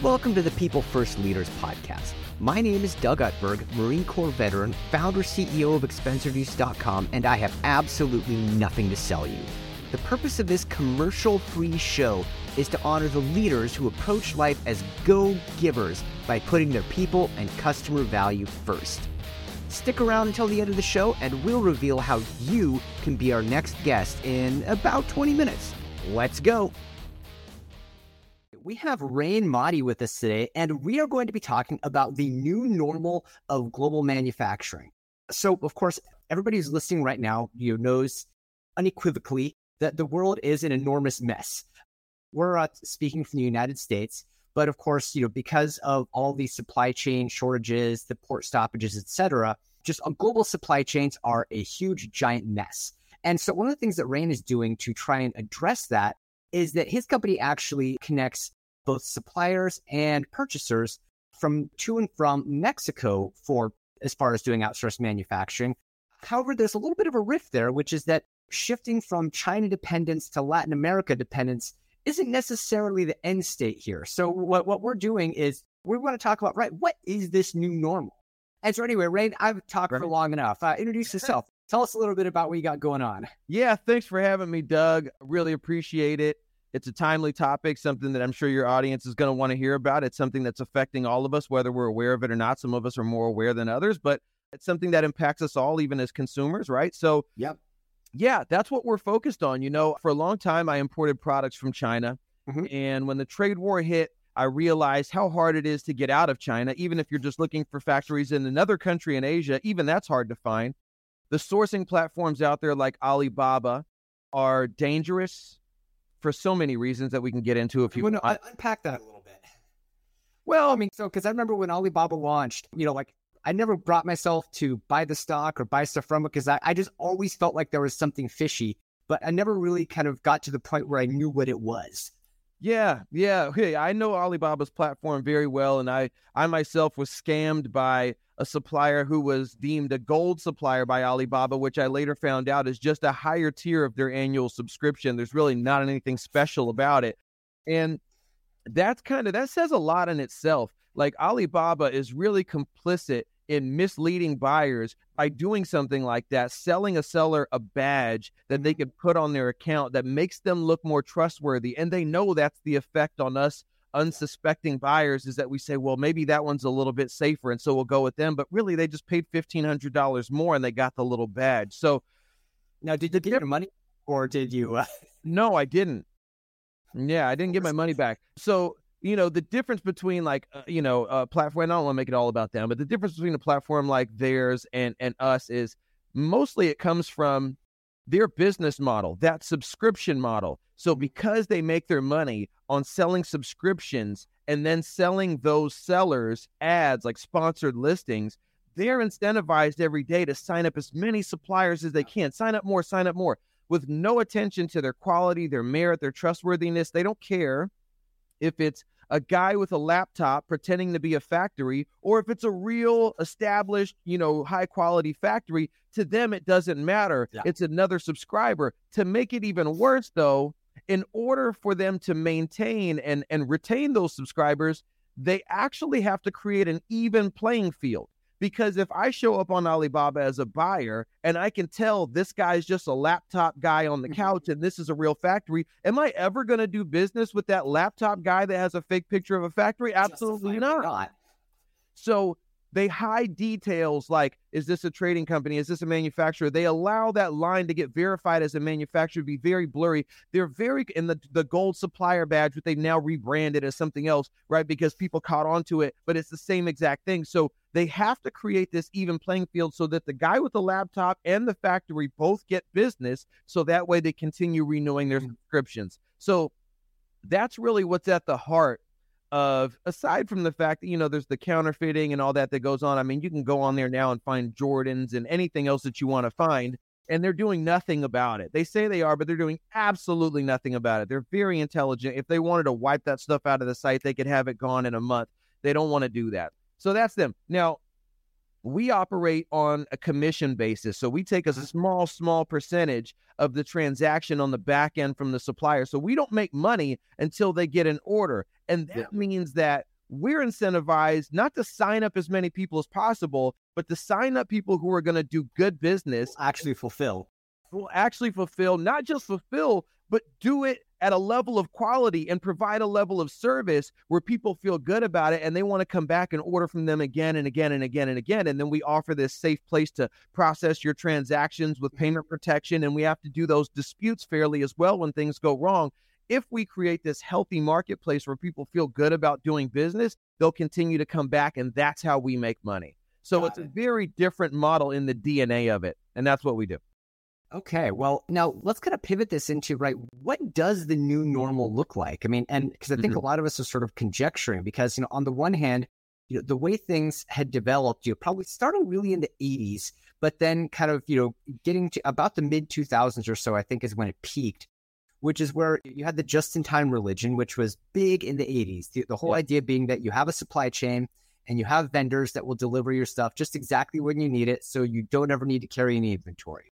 Welcome to the People First Leaders podcast. My name is Doug Utberg, Marine Corps veteran, founder CEO of ExpenseReduce.com, and I have absolutely nothing to sell you. The purpose of this commercial free show is to honor the leaders who approach life as go givers by putting their people and customer value first. Stick around until the end of the show, and we'll reveal how you can be our next guest in about 20 minutes. Let's go. We have Raine Mahdi with us today, and we are going to be talking about the new normal of global manufacturing. So, of course, everybody who's listening right now you know, knows unequivocally that the world is an enormous mess. We're uh, speaking from the United States, but of course, you know, because of all these supply chain shortages, the port stoppages, etc., just uh, global supply chains are a huge, giant mess. And so, one of the things that Raine is doing to try and address that is that his company actually connects both suppliers and purchasers from to and from Mexico for as far as doing outsourced manufacturing. However, there's a little bit of a rift there, which is that shifting from China dependence to Latin America dependence isn't necessarily the end state here. So what, what we're doing is we want to talk about, right, what is this new normal? And so anyway, Ray, I've talked right. for long enough. Uh, introduce yourself. Tell us a little bit about what you got going on. Yeah, thanks for having me, Doug. Really appreciate it. It's a timely topic, something that I'm sure your audience is going to want to hear about. It's something that's affecting all of us, whether we're aware of it or not. Some of us are more aware than others, but it's something that impacts us all, even as consumers, right? So, yep. Yeah, that's what we're focused on. You know, for a long time, I imported products from China. Mm-hmm. And when the trade war hit, I realized how hard it is to get out of China. Even if you're just looking for factories in another country in Asia, even that's hard to find. The sourcing platforms out there like Alibaba are dangerous for so many reasons that we can get into if you want to unpack that a little bit. Well, I mean, so because I remember when Alibaba launched, you know, like I never brought myself to buy the stock or buy stuff from it because I, I just always felt like there was something fishy, but I never really kind of got to the point where I knew what it was. Yeah, yeah. Hey, I know Alibaba's platform very well, and I, I myself was scammed by a supplier who was deemed a gold supplier by Alibaba, which I later found out is just a higher tier of their annual subscription. There's really not anything special about it. And that's kind of that says a lot in itself. Like Alibaba is really complicit in misleading buyers by doing something like that, selling a seller a badge that they could put on their account that makes them look more trustworthy. And they know that's the effect on us unsuspecting buyers is that we say, well, maybe that one's a little bit safer, and so we'll go with them. But really, they just paid fifteen hundred dollars more, and they got the little badge. So now, did you get your money, or did you? Uh... No, I didn't. Yeah, I didn't get my money back. So you know the difference between like uh, you know a platform. I don't want to make it all about them, but the difference between a platform like theirs and and us is mostly it comes from their business model, that subscription model. So because they make their money on selling subscriptions and then selling those sellers ads like sponsored listings, they're incentivized every day to sign up as many suppliers as they can. Sign up more, sign up more with no attention to their quality, their merit, their trustworthiness. They don't care if it's a guy with a laptop pretending to be a factory or if it's a real established, you know, high quality factory, to them it doesn't matter. Yeah. It's another subscriber. To make it even worse though, in order for them to maintain and and retain those subscribers, they actually have to create an even playing field. Because if I show up on Alibaba as a buyer and I can tell this guy's just a laptop guy on the mm-hmm. couch and this is a real factory, am I ever going to do business with that laptop guy that has a fake picture of a factory? Absolutely not. not. So they hide details like is this a trading company? Is this a manufacturer? They allow that line to get verified as a manufacturer to be very blurry. They're very in the the gold supplier badge which they've now rebranded as something else right because people caught on to it but it's the same exact thing. So they have to create this even playing field so that the guy with the laptop and the factory both get business so that way they continue renewing their mm. subscriptions. So that's really what's at the heart of aside from the fact that you know there's the counterfeiting and all that that goes on i mean you can go on there now and find jordans and anything else that you want to find and they're doing nothing about it. They say they are but they're doing absolutely nothing about it. They're very intelligent. If they wanted to wipe that stuff out of the site they could have it gone in a month. They don't want to do that. So that's them. Now we operate on a commission basis. So we take a small, small percentage of the transaction on the back end from the supplier. So we don't make money until they get an order. And that yeah. means that we're incentivized not to sign up as many people as possible, but to sign up people who are going to do good business. Actually fulfill. Will actually fulfill, not just fulfill, but do it at a level of quality and provide a level of service where people feel good about it and they want to come back and order from them again and again and again and again. And then we offer this safe place to process your transactions with payment mm-hmm. protection. And we have to do those disputes fairly as well when things go wrong. If we create this healthy marketplace where people feel good about doing business, they'll continue to come back. And that's how we make money. So Got it's it. a very different model in the DNA of it. And that's what we do. Okay, well, now let's kind of pivot this into right. What does the new normal look like? I mean, and because I think mm-hmm. a lot of us are sort of conjecturing because you know, on the one hand, you know, the way things had developed, you know, probably starting really in the '80s, but then kind of you know getting to about the mid 2000s or so, I think is when it peaked, which is where you had the just-in-time religion, which was big in the '80s. The, the whole yeah. idea being that you have a supply chain and you have vendors that will deliver your stuff just exactly when you need it, so you don't ever need to carry any inventory.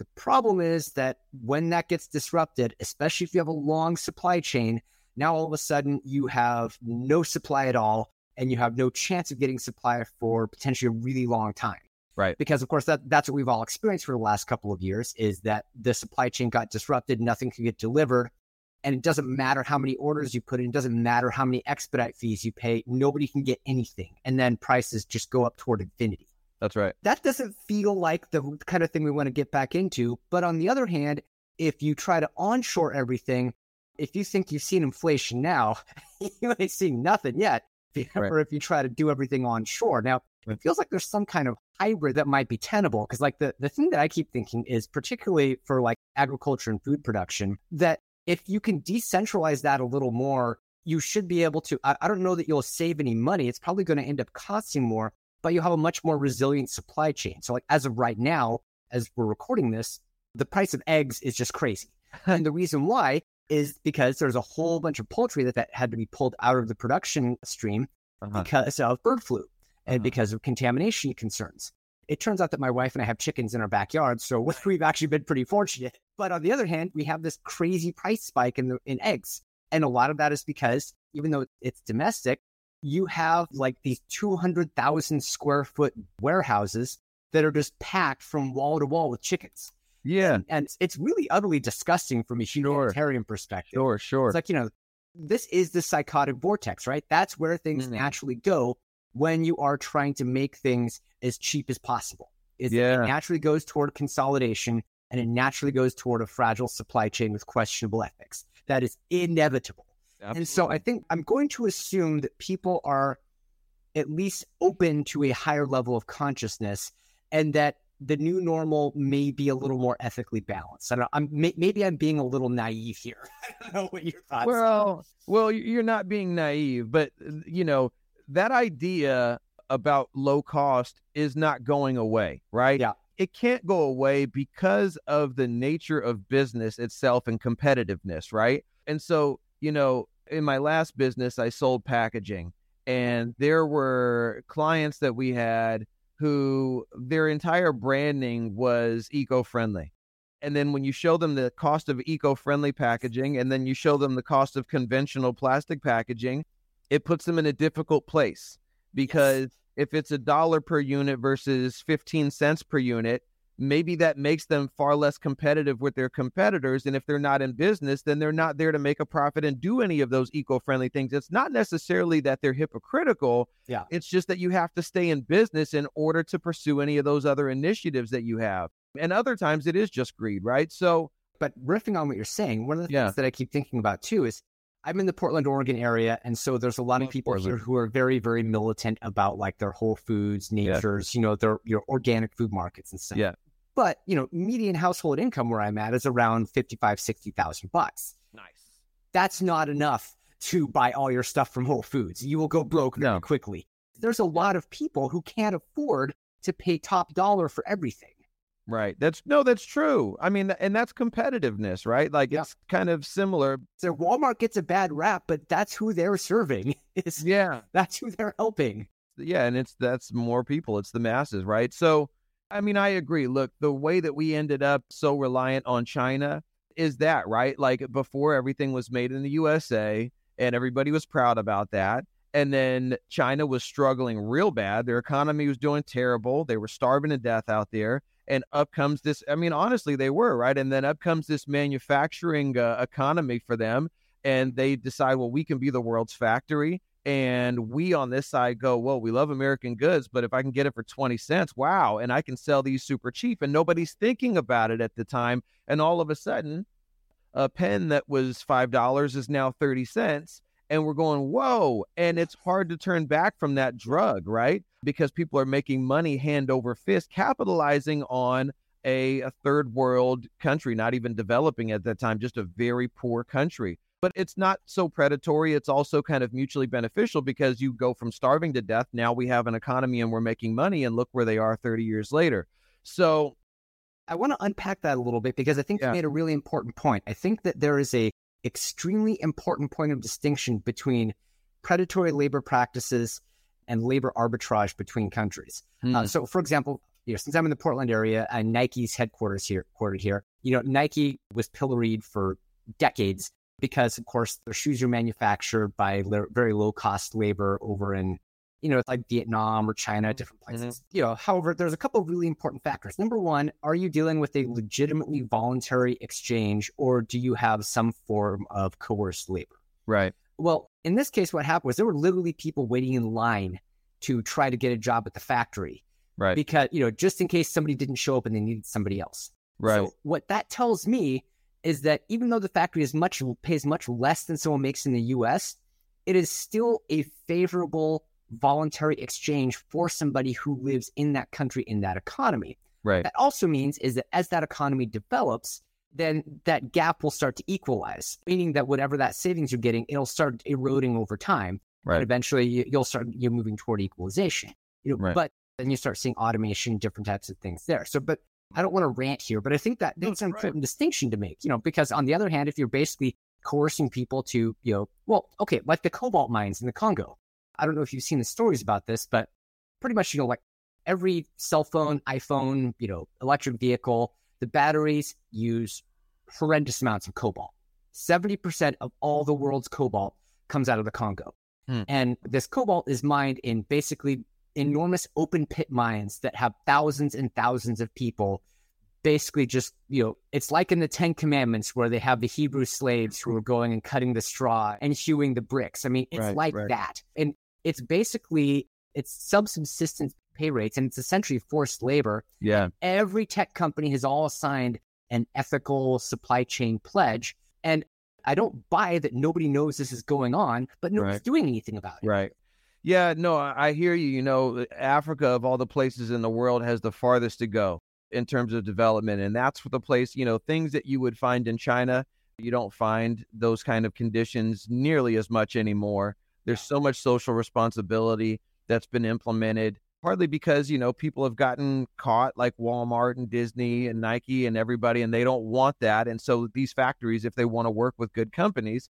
The problem is that when that gets disrupted, especially if you have a long supply chain, now all of a sudden you have no supply at all and you have no chance of getting supply for potentially a really long time. Right. Because of course that that's what we've all experienced for the last couple of years is that the supply chain got disrupted, nothing can get delivered. And it doesn't matter how many orders you put in, it doesn't matter how many expedite fees you pay, nobody can get anything. And then prices just go up toward infinity. That's right. That doesn't feel like the kind of thing we want to get back into. But on the other hand, if you try to onshore everything, if you think you've seen inflation now, you ain't seen nothing yet. Right. Or if you try to do everything onshore. Now, it feels like there's some kind of hybrid that might be tenable. Because like the, the thing that I keep thinking is particularly for like agriculture and food production, that if you can decentralize that a little more, you should be able to. I, I don't know that you'll save any money. It's probably going to end up costing more, but you have a much more resilient supply chain. So, like as of right now, as we're recording this, the price of eggs is just crazy. and the reason why is because there's a whole bunch of poultry that, that had to be pulled out of the production stream uh-huh. because of bird flu and uh-huh. because of contamination concerns. It turns out that my wife and I have chickens in our backyard, so we've actually been pretty fortunate. But on the other hand, we have this crazy price spike in the in eggs, and a lot of that is because even though it's domestic, you have like these 200,000 square foot warehouses that are just packed from wall to wall with chickens. Yeah. And, and it's really utterly disgusting from a humanitarian sure. perspective. Sure, sure. It's like, you know, this is the psychotic vortex, right? That's where things mm. naturally go when you are trying to make things as cheap as possible. Yeah. It naturally goes toward consolidation and it naturally goes toward a fragile supply chain with questionable ethics. That is inevitable. Absolutely. And so I think I'm going to assume that people are at least open to a higher level of consciousness and that the new normal may be a little more ethically balanced. I don't know, I'm maybe I'm being a little naive here. I don't know what your thoughts well, are. Well, you're not being naive, but you know, that idea about low cost is not going away, right? Yeah. It can't go away because of the nature of business itself and competitiveness, right? And so you know, in my last business, I sold packaging, and there were clients that we had who their entire branding was eco friendly. And then when you show them the cost of eco friendly packaging, and then you show them the cost of conventional plastic packaging, it puts them in a difficult place because yes. if it's a dollar per unit versus 15 cents per unit, maybe that makes them far less competitive with their competitors. And if they're not in business, then they're not there to make a profit and do any of those eco friendly things. It's not necessarily that they're hypocritical. Yeah. It's just that you have to stay in business in order to pursue any of those other initiatives that you have. And other times it is just greed, right? So, but riffing on what you're saying, one of the yeah. things that I keep thinking about too is I'm in the Portland, Oregon area, and so there's a lot of people Portland. here who are very, very militant about like their Whole Foods, Nature's, yeah. you know, their your organic food markets and stuff. Yeah. But, you know, median household income where I'm at is around 55, 60,000 bucks. Nice. That's not enough to buy all your stuff from Whole Foods. You will go broke no. very quickly. There's a lot of people who can't afford to pay top dollar for everything. Right. That's no, that's true. I mean, and that's competitiveness, right? Like yeah. it's kind of similar. So Walmart gets a bad rap, but that's who they're serving. Is, yeah. That's who they're helping yeah, and it's that's more people. It's the masses, right? So, I mean, I agree. Look, the way that we ended up so reliant on China is that right? Like before, everything was made in the USA, and everybody was proud about that. And then China was struggling real bad. Their economy was doing terrible. They were starving to death out there. And up comes this. I mean, honestly, they were right. And then up comes this manufacturing uh, economy for them, and they decide, well, we can be the world's factory and we on this side go, well, we love American goods, but if I can get it for 20 cents, wow, and I can sell these super cheap. And nobody's thinking about it at the time. And all of a sudden, a pen that was $5 is now 30 cents. And we're going, whoa. And it's hard to turn back from that drug, right? Because people are making money hand over fist, capitalizing on a, a third world country, not even developing at that time, just a very poor country but it's not so predatory. It's also kind of mutually beneficial because you go from starving to death. Now we have an economy and we're making money, and look where they are 30 years later. So I want to unpack that a little bit because I think yeah. you made a really important point. I think that there is a extremely important point of distinction between predatory labor practices and labor arbitrage between countries. Mm. Uh, hmm. so, for example, you know, since I'm in the Portland area, uh, Nike's headquarters here, quartered here. You know, Nike was pilloried for decades because, of course, their shoes are manufactured by very low cost labor over in, you know, like Vietnam or China, mm-hmm. different places. Mm-hmm. You know, however, there's a couple of really important factors. Number one, are you dealing with a legitimately voluntary exchange or do you have some form of coerced labor? Right. Well, in this case, what happened was there were literally people waiting in line to try to get a job at the factory. Right. Because, you know, just in case somebody didn't show up and they needed somebody else. Right. So what that tells me is that even though the factory is much pays much less than someone makes in the US, it is still a favorable voluntary exchange for somebody who lives in that country in that economy. Right. That also means is that as that economy develops, then that gap will start to equalize, meaning that whatever that savings you're getting, it'll start eroding over time. Right. And eventually you'll start you're moving toward equalization. You know, right. but then you start seeing automation, different types of things there. So, but I don't want to rant here, but I think that that's, an important distinction to make, you know, because on the other hand, if you're basically coercing people to, you know, well, okay, like the cobalt mines in the Congo. I don't know if you've seen the stories about this, but pretty much, you know, like every cell phone, iPhone, you know, electric vehicle, the batteries use horrendous amounts of cobalt. 70% of all the world's cobalt comes out of the Congo. Hmm. And this cobalt is mined in basically enormous open pit mines that have thousands and thousands of people basically just you know it's like in the 10 commandments where they have the hebrew slaves who are going and cutting the straw and hewing the bricks. I mean it's right, like right. that. And it's basically it's subsistence pay rates and it's essentially forced labor. Yeah. Every tech company has all signed an ethical supply chain pledge. And i don't buy that nobody knows this is going on but nobody's right. doing anything about it. Right yeah, no, I hear you. You know, Africa, of all the places in the world, has the farthest to go in terms of development. And that's the place, you know, things that you would find in China, you don't find those kind of conditions nearly as much anymore. There's so much social responsibility that's been implemented, partly because, you know, people have gotten caught like Walmart and Disney and Nike and everybody, and they don't want that. And so these factories, if they want to work with good companies,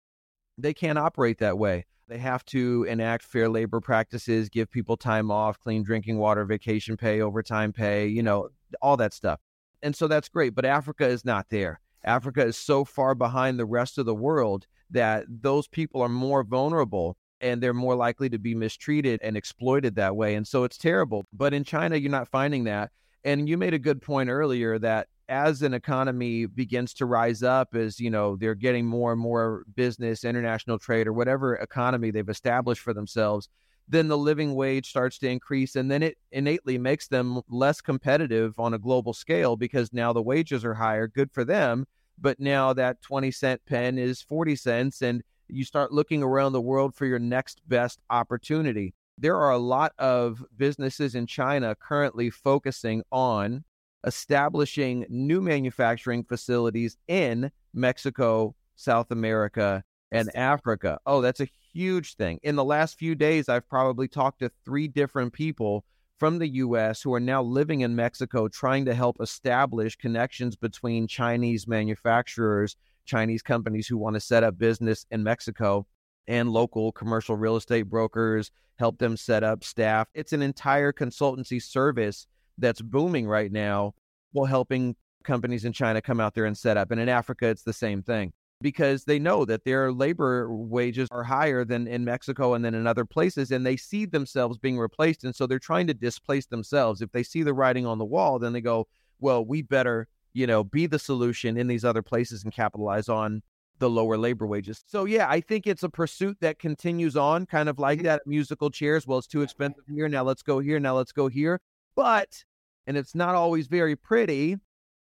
they can't operate that way. They have to enact fair labor practices, give people time off, clean drinking water, vacation pay, overtime pay, you know, all that stuff. And so that's great. But Africa is not there. Africa is so far behind the rest of the world that those people are more vulnerable and they're more likely to be mistreated and exploited that way. And so it's terrible. But in China, you're not finding that. And you made a good point earlier that as an economy begins to rise up, as you know, they're getting more and more business, international trade, or whatever economy they've established for themselves, then the living wage starts to increase, and then it innately makes them less competitive on a global scale because now the wages are higher. Good for them, but now that twenty cent pen is forty cents, and you start looking around the world for your next best opportunity. There are a lot of businesses in China currently focusing on establishing new manufacturing facilities in Mexico, South America, and Africa. Oh, that's a huge thing. In the last few days, I've probably talked to three different people from the US who are now living in Mexico trying to help establish connections between Chinese manufacturers, Chinese companies who want to set up business in Mexico. And local commercial real estate brokers, help them set up staff. It's an entire consultancy service that's booming right now while helping companies in China come out there and set up. And in Africa, it's the same thing because they know that their labor wages are higher than in Mexico and then in other places, and they see themselves being replaced. And so they're trying to displace themselves. If they see the writing on the wall, then they go, well, we better, you know, be the solution in these other places and capitalize on the lower labor wages. So yeah, I think it's a pursuit that continues on, kind of like mm-hmm. that musical chairs. Well, it's too expensive here. Now let's go here. Now let's go here. But, and it's not always very pretty,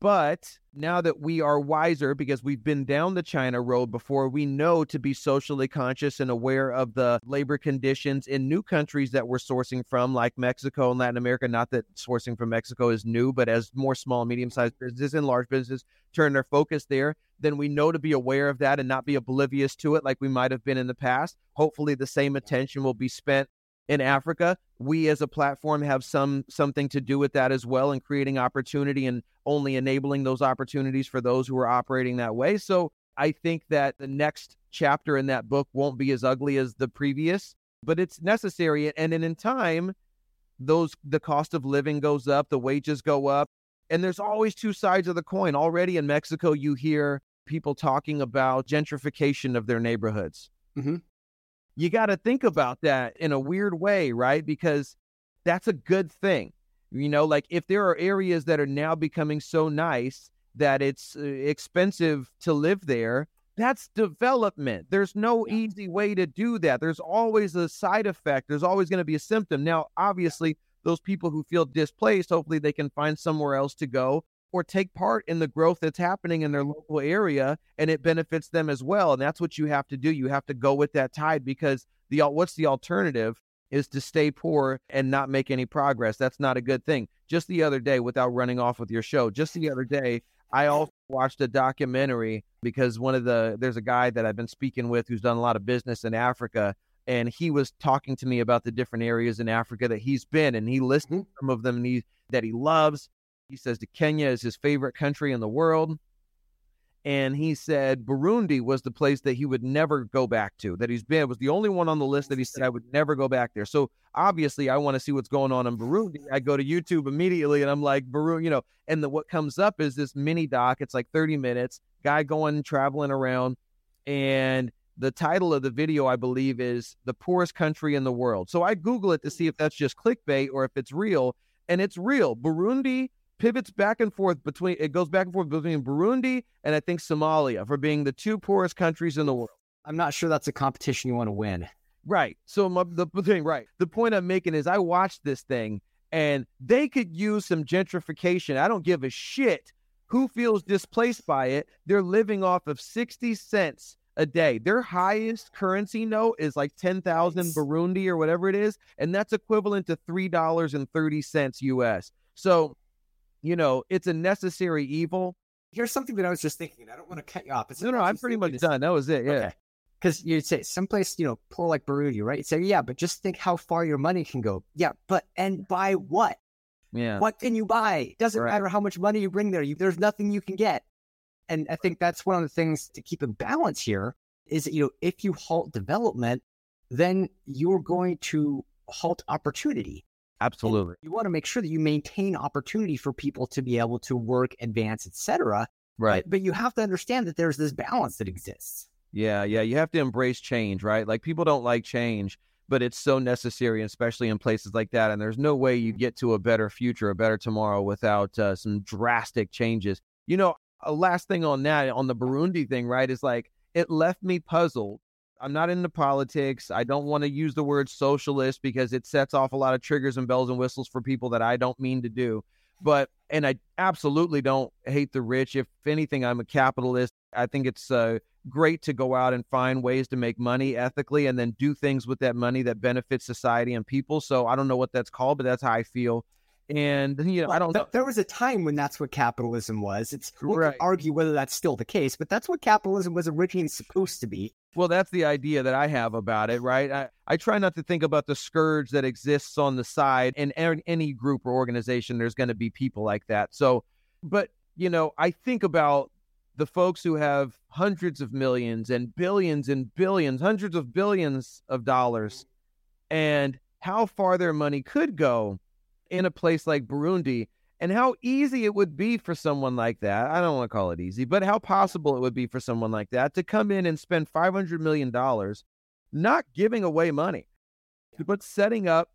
but now that we are wiser because we've been down the China road before, we know to be socially conscious and aware of the labor conditions in new countries that we're sourcing from, like Mexico and Latin America. Not that sourcing from Mexico is new, but as more small, medium sized businesses and large businesses turn their focus there, then we know to be aware of that and not be oblivious to it like we might have been in the past. Hopefully, the same attention will be spent in Africa. We as a platform have some something to do with that as well in creating opportunity and only enabling those opportunities for those who are operating that way. So I think that the next chapter in that book won't be as ugly as the previous, but it's necessary and then in time those the cost of living goes up, the wages go up, and there's always two sides of the coin. Already in Mexico you hear people talking about gentrification of their neighborhoods. Mm-hmm you got to think about that in a weird way, right? Because that's a good thing. You know, like if there are areas that are now becoming so nice that it's uh, expensive to live there, that's development. There's no easy way to do that. There's always a side effect. There's always going to be a symptom. Now, obviously, those people who feel displaced, hopefully they can find somewhere else to go or take part in the growth that's happening in their local area and it benefits them as well and that's what you have to do you have to go with that tide because the what's the alternative is to stay poor and not make any progress that's not a good thing just the other day without running off with your show just the other day i also watched a documentary because one of the there's a guy that i've been speaking with who's done a lot of business in africa and he was talking to me about the different areas in africa that he's been and he listed mm-hmm. some of them and he, that he loves he says that Kenya is his favorite country in the world. And he said Burundi was the place that he would never go back to, that he's been. Was the only one on the list that he said I would never go back there. So obviously, I want to see what's going on in Burundi. I go to YouTube immediately and I'm like, Burundi, you know, and the, what comes up is this mini doc. It's like 30 minutes, guy going traveling around. And the title of the video, I believe, is The Poorest Country in the World. So I Google it to see if that's just clickbait or if it's real. And it's real. Burundi pivots back and forth between it goes back and forth between Burundi and I think Somalia for being the two poorest countries in the world. I'm not sure that's a competition you want to win. Right. So my, the thing, right. The point I'm making is I watched this thing and they could use some gentrification. I don't give a shit who feels displaced by it. They're living off of 60 cents a day. Their highest currency note is like 10,000 Burundi or whatever it is, and that's equivalent to $3.30 US. So you know, it's a necessary evil. Here's something that I was just thinking. I don't want to cut you off. It's no, no, I'm pretty much done. That was it. Yeah. Okay. Because you'd say someplace, you know, poor like Burundi, right? You'd say, yeah, but just think how far your money can go. Yeah, but and buy what? Yeah. What can you buy? Doesn't right. matter how much money you bring there. You, there's nothing you can get. And I think that's one of the things to keep in balance here is that, you know, if you halt development, then you're going to halt opportunity. Absolutely. And you want to make sure that you maintain opportunity for people to be able to work, advance, etc. Right. But, but you have to understand that there's this balance that exists. Yeah, yeah. You have to embrace change, right? Like people don't like change, but it's so necessary, especially in places like that. And there's no way you get to a better future, a better tomorrow without uh, some drastic changes. You know, a last thing on that, on the Burundi thing, right, is like it left me puzzled I'm not into politics. I don't want to use the word socialist because it sets off a lot of triggers and bells and whistles for people that I don't mean to do. But, and I absolutely don't hate the rich. If anything, I'm a capitalist. I think it's uh, great to go out and find ways to make money ethically and then do things with that money that benefits society and people. So I don't know what that's called, but that's how I feel. And you know, well, I don't. Th- there was a time when that's what capitalism was. It's we right. argue whether that's still the case, but that's what capitalism was originally supposed to be. Well, that's the idea that I have about it, right? I, I try not to think about the scourge that exists on the side. In any group or organization, there's going to be people like that. So, but, you know, I think about the folks who have hundreds of millions and billions and billions, hundreds of billions of dollars, and how far their money could go in a place like Burundi, and how easy it would be for someone like that. I don't want to call it easy, but how possible it would be for someone like that to come in and spend $500 million not giving away money, but setting up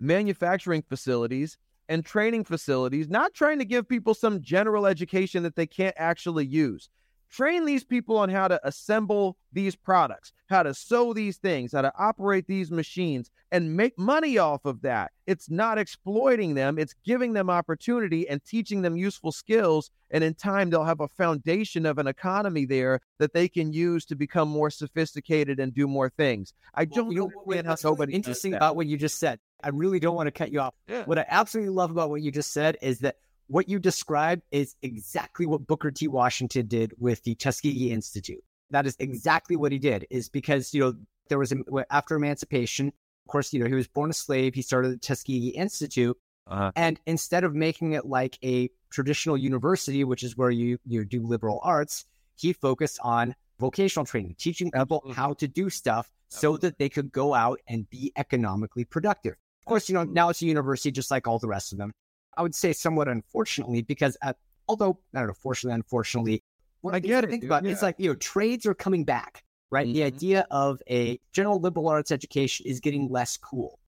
manufacturing facilities and training facilities, not trying to give people some general education that they can't actually use. Train these people on how to assemble these products, how to sew these things, how to operate these machines, and make money off of that. It's not exploiting them, it's giving them opportunity and teaching them useful skills. And in time, they'll have a foundation of an economy there that they can use to become more sophisticated and do more things. I don't well, you know, understand how nobody interesting about what you just said. I really don't want to cut you off. Yeah. What I absolutely love about what you just said is that what you described is exactly what Booker T. Washington did with the Tuskegee Institute. That is exactly what he did, is because, you know, there was, a, after emancipation, of course, you know, he was born a slave. He started the Tuskegee Institute. Uh-huh. And instead of making it like a traditional university, which is where you, you do liberal arts, he focused on vocational training, teaching people how to do stuff so that they could go out and be economically productive. Of course, you know, now it's a university just like all the rest of them. I would say somewhat unfortunately, because at, although I don't know, fortunately, unfortunately, what I get it. Think about yeah. it's like you know, trades are coming back, right? Mm-hmm. The idea of a general liberal arts education is getting less cool,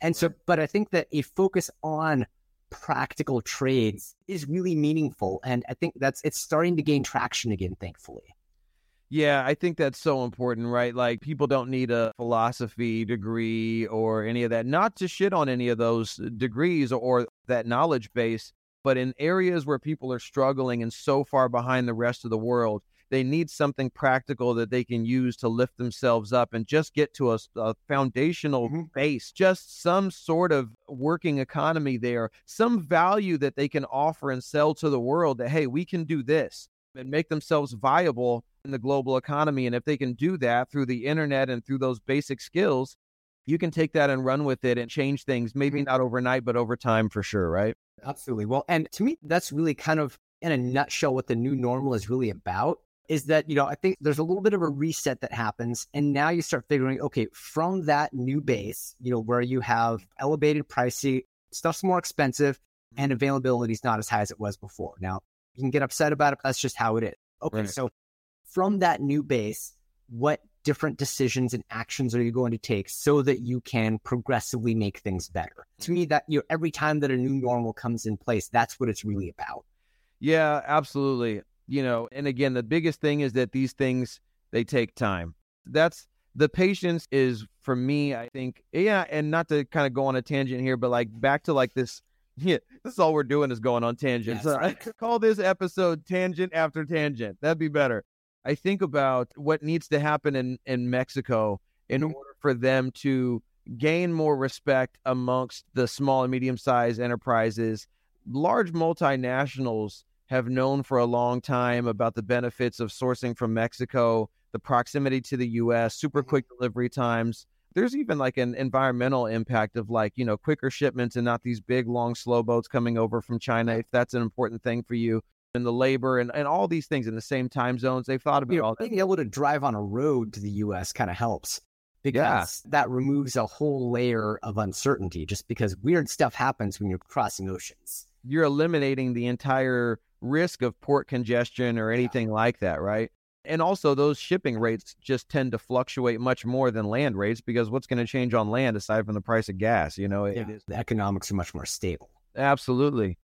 and so, but I think that a focus on practical trades is really meaningful, and I think that's it's starting to gain traction again, thankfully. Yeah, I think that's so important, right? Like people don't need a philosophy degree or any of that. Not to shit on any of those degrees or that knowledge base, but in areas where people are struggling and so far behind the rest of the world, they need something practical that they can use to lift themselves up and just get to a, a foundational mm-hmm. base, just some sort of working economy there, some value that they can offer and sell to the world that, hey, we can do this and make themselves viable in the global economy. And if they can do that through the internet and through those basic skills, you can take that and run with it and change things, maybe mm-hmm. not overnight, but over time for sure, right? Absolutely. Well, and to me, that's really kind of in a nutshell what the new normal is really about is that, you know, I think there's a little bit of a reset that happens. And now you start figuring, okay, from that new base, you know, where you have elevated pricing, stuff's more expensive and availability is not as high as it was before. Now, you can get upset about it, but that's just how it is. Okay. Right. So from that new base, what different decisions and actions are you going to take so that you can progressively make things better? To me, that you know, every time that a new normal comes in place, that's what it's really about. Yeah, absolutely. You know, and again, the biggest thing is that these things they take time. That's the patience is for me, I think, yeah, and not to kind of go on a tangent here, but like back to like this yeah, this is all we're doing is going on tangents. Yes, right. call this episode tangent after tangent. That'd be better. I think about what needs to happen in, in Mexico in mm-hmm. order for them to gain more respect amongst the small and medium sized enterprises. Large multinationals have known for a long time about the benefits of sourcing from Mexico, the proximity to the US, super mm-hmm. quick delivery times. There's even like an environmental impact of like, you know, quicker shipments and not these big, long, slow boats coming over from China, if that's an important thing for you and the labor and, and all these things in the same time zones. They've thought about you know, all that. Being able to drive on a road to the U.S. kind of helps because yeah. that removes a whole layer of uncertainty just because weird stuff happens when you're crossing oceans. You're eliminating the entire risk of port congestion or anything yeah. like that, right? And also, those shipping rates just tend to fluctuate much more than land rates because what's going to change on land aside from the price of gas? You know, yeah. the economics are much more stable. Absolutely.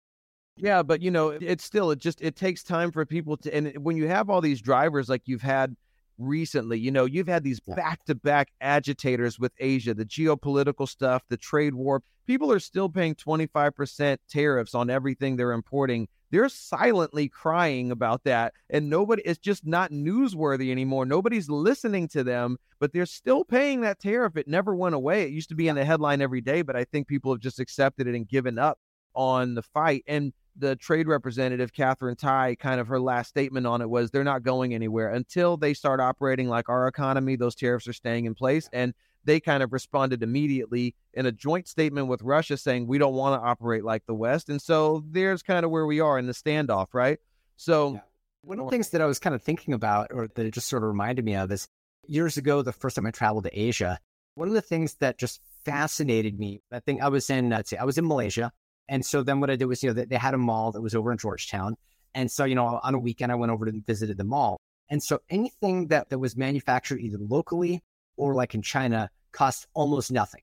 Yeah, but you know, it's still it just it takes time for people to and when you have all these drivers like you've had recently, you know, you've had these back-to-back agitators with Asia, the geopolitical stuff, the trade war. People are still paying 25% tariffs on everything they're importing. They're silently crying about that and nobody it's just not newsworthy anymore. Nobody's listening to them, but they're still paying that tariff. It never went away. It used to be in the headline every day, but I think people have just accepted it and given up on the fight. And the trade representative, Katherine Tai, kind of her last statement on it was they're not going anywhere until they start operating like our economy. Those tariffs are staying in place. And they kind of responded immediately in a joint statement with Russia saying, we don't want to operate like the West. And so there's kind of where we are in the standoff, right? So. Yeah One of the things that I was kind of thinking about, or that it just sort of reminded me of, is years ago, the first time I traveled to Asia, one of the things that just fascinated me, I think I was in, I'd say I was in Malaysia. And so then what I did was, you know, they, they had a mall that was over in Georgetown. And so, you know, on a weekend, I went over and visited the mall. And so anything that, that was manufactured either locally or like in China cost almost nothing,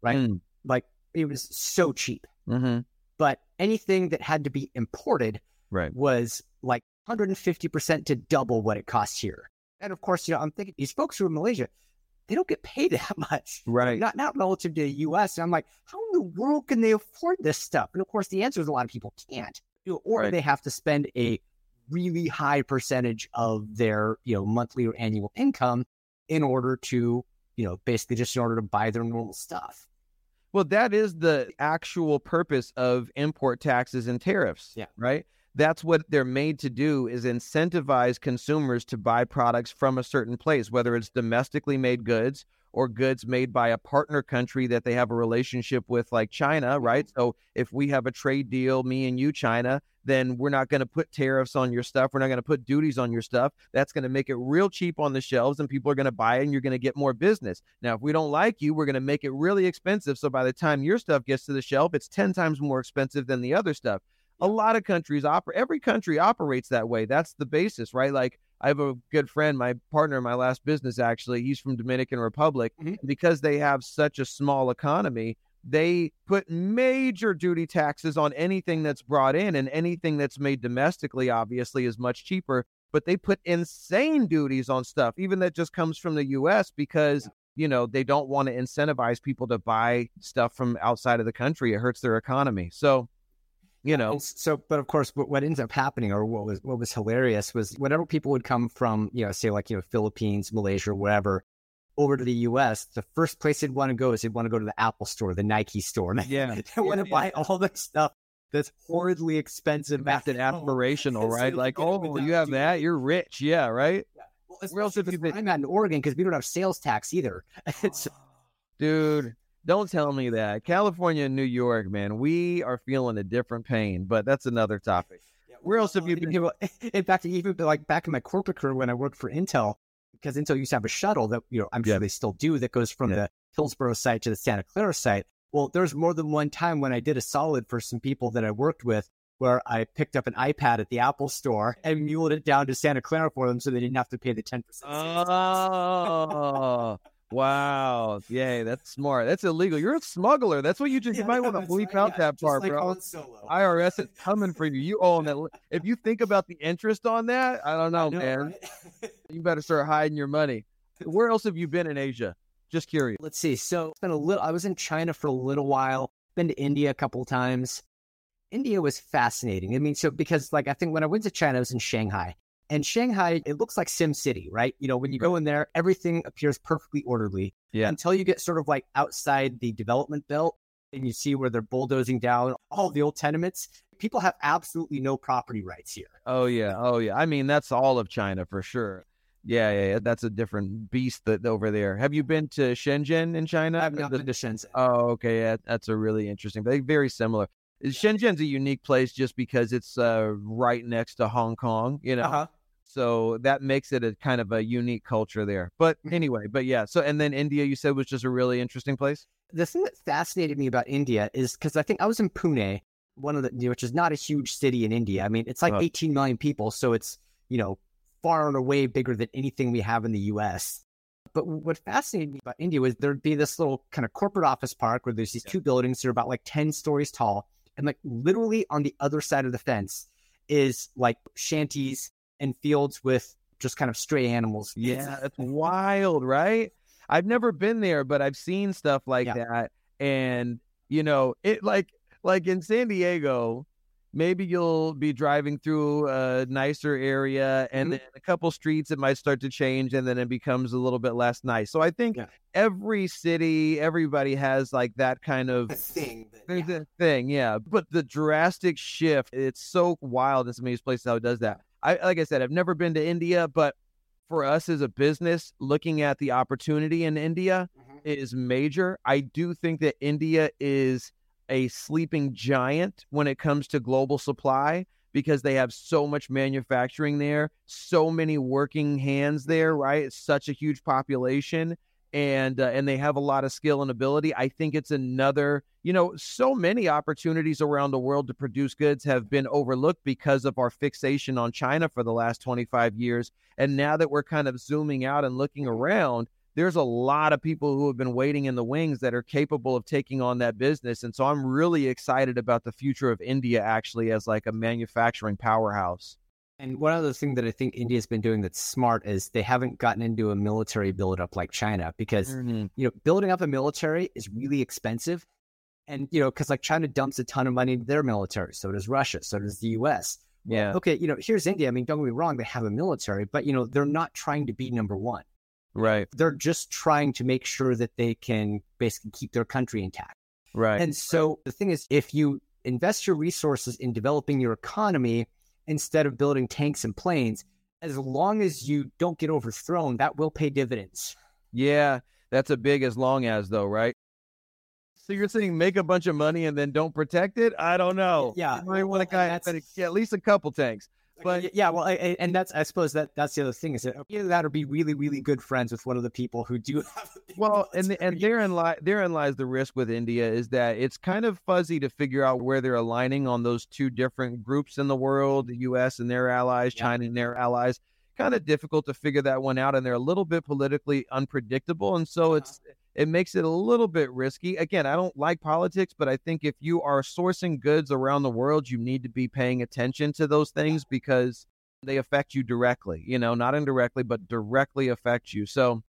right? Mm. Like it was so cheap. Mm-hmm. But anything that had to be imported right. was like 150% to double what it costs here. And of course, you know, I'm thinking these folks who are in Malaysia, they don't get paid that much. Right. Not not relative to the US. And I'm like, how in the world can they afford this stuff? And of course the answer is a lot of people can't. Or right. they have to spend a really high percentage of their, you know, monthly or annual income in order to, you know, basically just in order to buy their normal stuff. Well, that is the actual purpose of import taxes and tariffs. Yeah. Right that's what they're made to do is incentivize consumers to buy products from a certain place whether it's domestically made goods or goods made by a partner country that they have a relationship with like China right? Mm-hmm. So if we have a trade deal me and you China then we're not going to put tariffs on your stuff. We're not going to put duties on your stuff. That's going to make it real cheap on the shelves and people are going to buy it and you're going to get more business. Now if we don't like you we're going to make it really expensive. So by the time your stuff gets to the shelf it's 10 times more expensive than the other stuff. A lot of countries operate every country operates that way. That's the basis right? Like i have a good friend my partner in my last business actually he's from dominican republic mm-hmm. because they have such a small economy they put major duty taxes on anything that's brought in and anything that's made domestically obviously is much cheaper but they put insane duties on stuff even that just comes from the us because you know they don't want to incentivize people to buy stuff from outside of the country. It hurts their economy. So you know. so, but of course, what ends up happening, or what was what was hilarious, was whenever people would come from, you know, say like you know Philippines, Malaysia, wherever, over to the U.S., the first place they'd want to go is they'd want to go to the Apple store, the Nike store. Yeah, they want to yeah. buy all the stuff that's horridly expensive. That's an aspirational, right? like, oh, you have that, you're rich, yeah, right. Yeah. Well, Where else have you been? I'm not in Oregon because we don't have sales tax either. it's, dude. Don't tell me that. California and New York, man, we are feeling a different pain, but that's another topic. Yeah, Where else have you been? In fact, even like back in my corporate career when I worked for Intel, because Intel used to have a shuttle that, you know, I'm sure yeah. they still do that goes from yeah. the Hillsboro site to the Santa Clara site. Well, there's more than one time when I did a solid for some people that I worked with where I picked up an iPad at the Apple store and muled it down to Santa Clara for them so they didn't have to pay the 10%. Oh, Wow. Yay, that's smart. That's illegal. You're a smuggler. That's what you just yeah, you might want to bleep right, out yeah, that part, like bro. IRS is coming for you. You own that. If you think about the interest on that, I don't know, I know man. Right? you better start hiding your money. Where else have you been in Asia? Just curious. Let's see. So it's been a little I was in China for a little while, been to India a couple times. India was fascinating. I mean, so because like I think when I went to China, I was in Shanghai. And Shanghai, it looks like Sim City, right? You know, when you go in there, everything appears perfectly orderly. Yeah. Until you get sort of like outside the development belt and you see where they're bulldozing down all the old tenements. People have absolutely no property rights here. Oh yeah. Oh yeah. I mean, that's all of China for sure. Yeah, yeah, yeah. That's a different beast that over there. Have you been to Shenzhen in China? I've not been to Shenzhen. Oh, okay. Yeah, that's a really interesting, but very similar. Shenzhen's a unique place just because it's uh, right next to Hong Kong, you know. Uh-huh. So that makes it a kind of a unique culture there. But mm-hmm. anyway, but yeah. So and then India, you said was just a really interesting place. The thing that fascinated me about India is because I think I was in Pune, one of the which is not a huge city in India. I mean, it's like 18 million people, so it's you know far and away bigger than anything we have in the U.S. But what fascinated me about India was there'd be this little kind of corporate office park where there's these two buildings that are about like 10 stories tall and like literally on the other side of the fence is like shanties and fields with just kind of stray animals. Yeah, it's wild, right? I've never been there, but I've seen stuff like yeah. that. And, you know, it like like in San Diego, maybe you'll be driving through a nicer area and mm-hmm. then a couple streets it might start to change and then it becomes a little bit less nice so i think yeah. every city everybody has like that kind of a thing yeah. thing yeah but the drastic shift it's so wild in some of these places how it does that i like i said i've never been to india but for us as a business looking at the opportunity in india mm-hmm. is major i do think that india is a sleeping giant when it comes to global supply because they have so much manufacturing there, so many working hands there, right? It's such a huge population and uh, and they have a lot of skill and ability. I think it's another, you know, so many opportunities around the world to produce goods have been overlooked because of our fixation on China for the last 25 years. And now that we're kind of zooming out and looking around, there's a lot of people who have been waiting in the wings that are capable of taking on that business. And so I'm really excited about the future of India actually as like a manufacturing powerhouse. And one other thing that I think India's been doing that's smart is they haven't gotten into a military buildup like China because mm-hmm. you know building up a military is really expensive, and you know because like China dumps a ton of money into their military, so does Russia, so does the U.S. Yeah. Okay, you know here's India. I mean, don't get me wrong, they have a military, but you know they're not trying to be number one. Right. They're just trying to make sure that they can basically keep their country intact. Right. And so the thing is, if you invest your resources in developing your economy instead of building tanks and planes, as long as you don't get overthrown, that will pay dividends. Yeah, that's a big as long as though, right? So you're saying make a bunch of money and then don't protect it? I don't know. Yeah, you might want to of at least a couple tanks. But yeah, well, I, and that's I suppose that that's the other thing is that either that or be really really good friends with one of the people who do have. well, and and therein li- therein lies the risk with India is that it's kind of fuzzy to figure out where they're aligning on those two different groups in the world: the U.S. and their allies, yeah. China and their allies. Kind of difficult to figure that one out, and they're a little bit politically unpredictable, and so uh-huh. it's it makes it a little bit risky. Again, I don't like politics, but I think if you are sourcing goods around the world, you need to be paying attention to those things because they affect you directly, you know, not indirectly, but directly affect you. So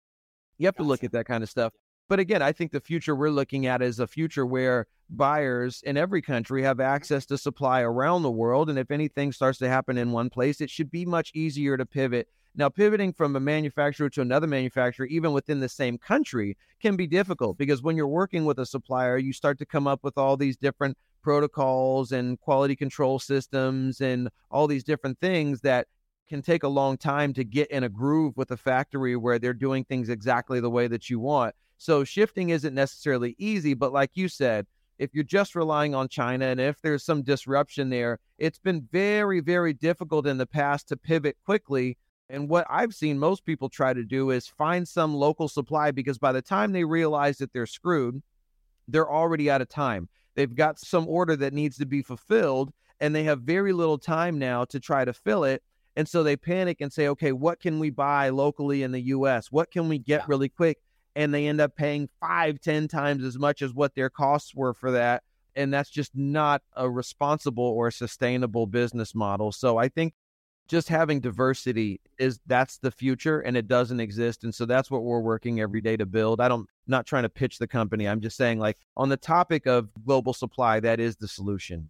you have to look at that kind of stuff. But again, I think the future we're looking at is a future where buyers in every country have mm-hmm. access to supply around the world. And if anything starts to happen in one place, it should be much easier to pivot now, pivoting from a manufacturer to another manufacturer, even within the same country, can be difficult because when you're working with a supplier, you start to come up with all these different protocols and quality control systems and all these different things that can take a long time to get in a groove with a factory where they're doing things exactly the way that you want. So, shifting isn't necessarily easy, but like you said, if you're just relying on China and if there's some disruption there, it's been very, very difficult in the past to pivot quickly and what I've seen most people try to do is find some local supply because by the time they realize that they're screwed, they're already out of time. They've got some order that needs to be fulfilled and they have very little time now to try to fill it. And so they panic and say, okay, what can we buy locally in the US? What can we get yeah. really quick? And they end up paying five, ten times as much as what their costs were for that. And that's just not a responsible or sustainable business model. So I think just having diversity is that's the future and it doesn't exist and so that's what we're working every day to build. I don't not trying to pitch the company i'm just saying like on the topic of global supply that is the solution.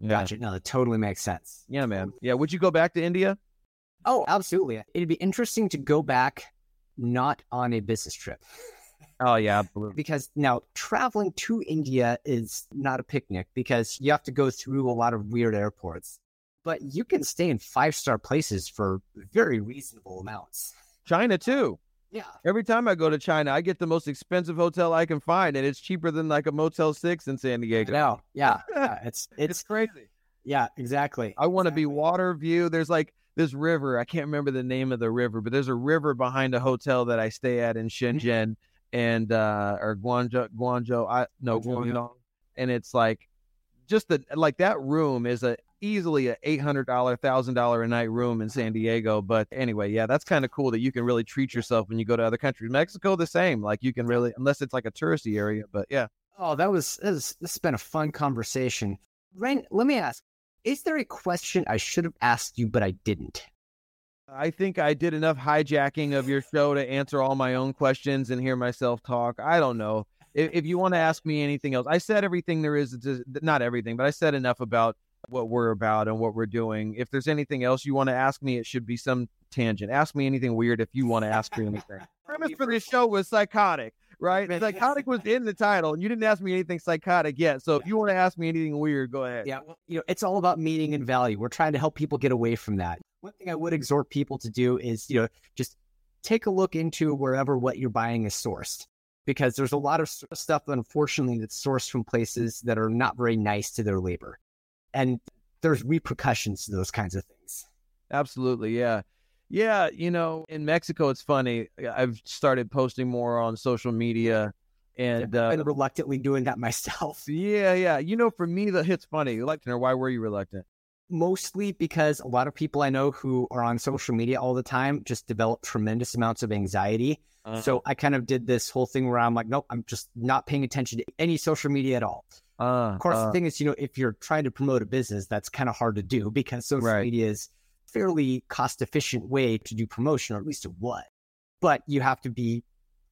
Yeah. gotcha. No that totally makes sense. Yeah man. Yeah would you go back to india? Oh absolutely. It'd be interesting to go back not on a business trip. Oh yeah, because now traveling to India is not a picnic because you have to go through a lot of weird airports but you can stay in five star places for very reasonable amounts. China too. Yeah. Every time I go to China, I get the most expensive hotel I can find, and it's cheaper than like a Motel Six in San Diego. No, yeah, yeah, it's, it's it's crazy. Yeah, exactly. I want to exactly. be water view. There's like this river. I can't remember the name of the river, but there's a river behind a hotel that I stay at in mm-hmm. Shenzhen and uh or Guangzhou Guangzhou I no Guangdong and it's like just the like that room is a easily a eight hundred dollar, thousand dollar a night room in San Diego. But anyway, yeah, that's kind of cool that you can really treat yourself when you go to other countries. Mexico, the same. Like you can really, unless it's like a touristy area. But yeah. Oh, that was this. This has been a fun conversation. Ryan, let me ask: Is there a question I should have asked you but I didn't? I think I did enough hijacking of your show to answer all my own questions and hear myself talk. I don't know. If, if you want to ask me anything else, I said everything there is to, not everything, but I said enough about what we're about and what we're doing. If there's anything else you want to ask me, it should be some tangent. Ask me anything weird if you want to ask me anything. premise for this show was psychotic, right? Psychotic was in the title, and you didn't ask me anything psychotic yet. So if you want to ask me anything weird, go ahead. Yeah, you know, it's all about meaning and value. We're trying to help people get away from that. One thing I would exhort people to do is, you know, just take a look into wherever what you're buying is sourced because there's a lot of stuff unfortunately that's sourced from places that are not very nice to their labor and there's repercussions to those kinds of things. Absolutely, yeah. Yeah, you know, in Mexico, it's funny. I've started posting more on social media, and uh, I've reluctantly doing that myself. Yeah, yeah. You know, for me, the hit's funny. Reluctant, or why were you reluctant? Mostly because a lot of people I know who are on social media all the time just develop tremendous amounts of anxiety. Uh-huh. So I kind of did this whole thing where I'm like, nope, I'm just not paying attention to any social media at all. Uh, of course, uh, the thing is, you know, if you're trying to promote a business, that's kind of hard to do because social right. media is fairly cost efficient way to do promotion, or at least it was. But you have to be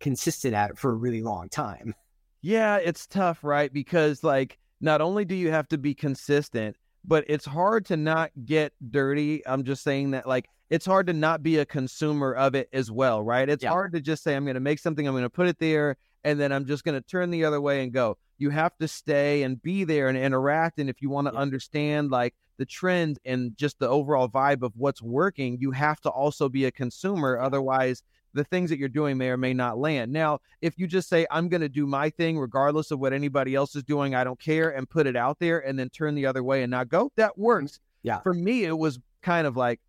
consistent at it for a really long time. Yeah, it's tough, right? Because like not only do you have to be consistent, but it's hard to not get dirty. I'm just saying that like it's hard to not be a consumer of it as well, right? It's yeah. hard to just say I'm going to make something, I'm going to put it there, and then I'm just going to turn the other way and go you have to stay and be there and interact. And if you want to yeah. understand like the trend and just the overall vibe of what's working, you have to also be a consumer. Otherwise, the things that you're doing may or may not land. Now, if you just say, I'm going to do my thing regardless of what anybody else is doing, I don't care, and put it out there and then turn the other way and not go, that mm-hmm. works. Yeah. For me, it was kind of like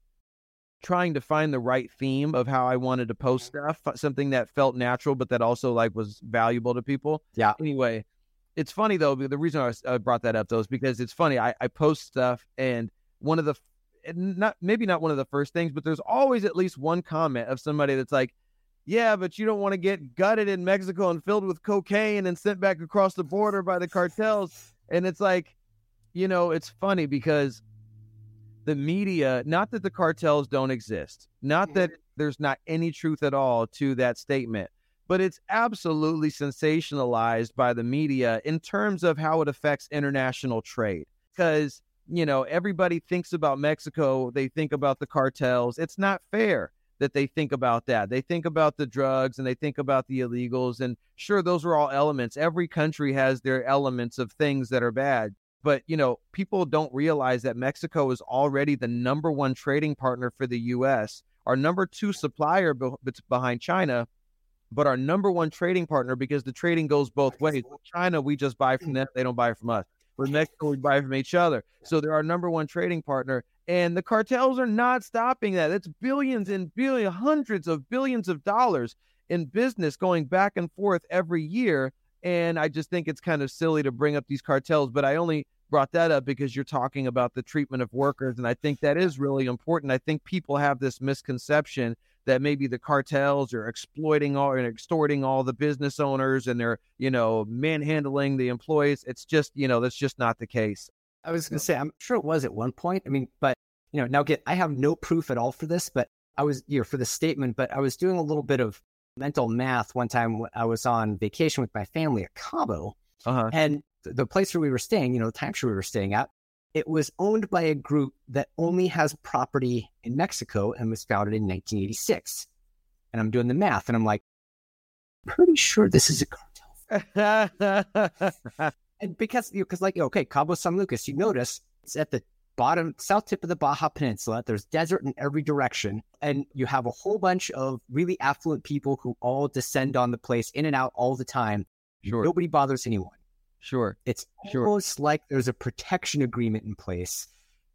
trying to find the right theme of how I wanted to post mm-hmm. stuff, something that felt natural, but that also like was valuable to people. Yeah. Anyway, it's funny though. The reason I, was, I brought that up though is because it's funny. I, I post stuff, and one of the not maybe not one of the first things, but there's always at least one comment of somebody that's like, "Yeah, but you don't want to get gutted in Mexico and filled with cocaine and sent back across the border by the cartels." And it's like, you know, it's funny because the media, not that the cartels don't exist, not that mm-hmm. there's not any truth at all to that statement, but it's absolutely sensationalized by the media in terms of how it affects international trade. Because, you know, everybody thinks about Mexico, they think about the cartels. It's not fair that they think about that. They think about the drugs and they think about the illegals. And sure, those are all elements. Every country has their elements of things that are bad. But, you know, people don't realize that Mexico is already the number one trading partner for the U.S., our number two supplier behind China but our number one trading partner because the trading goes both ways. With China, we just buy from them; they don't buy from us. With Mexico, we buy from each other. So they're our number one trading partner, and the cartels are not stopping that. It's billions and billions, hundreds of billions of dollars in business going back and forth every year. And I just think it's kind of silly to bring up these cartels, but I only brought that up because you're talking about the treatment of workers. And I think that is really important. I think people have this misconception that maybe the cartels are exploiting all and extorting all the business owners and they're, you know, manhandling the employees. It's just, you know, that's just not the case. I was going to say, I'm sure it was at one point. I mean, but, you know, now get, I have no proof at all for this, but I was, you know, for the statement, but I was doing a little bit of mental math one time I was on vacation with my family at Cabo. Uh-huh. And the place where we were staying, you know, the timeshare we were staying at, it was owned by a group that only has property in Mexico and was founded in 1986. And I'm doing the math and I'm like, pretty sure this is a cartel. and because, because like, okay, Cabo San Lucas, you notice it's at the bottom, south tip of the Baja Peninsula. There's desert in every direction. And you have a whole bunch of really affluent people who all descend on the place in and out all the time. Sure. Nobody bothers anyone. Sure. It's sure. almost like there's a protection agreement in place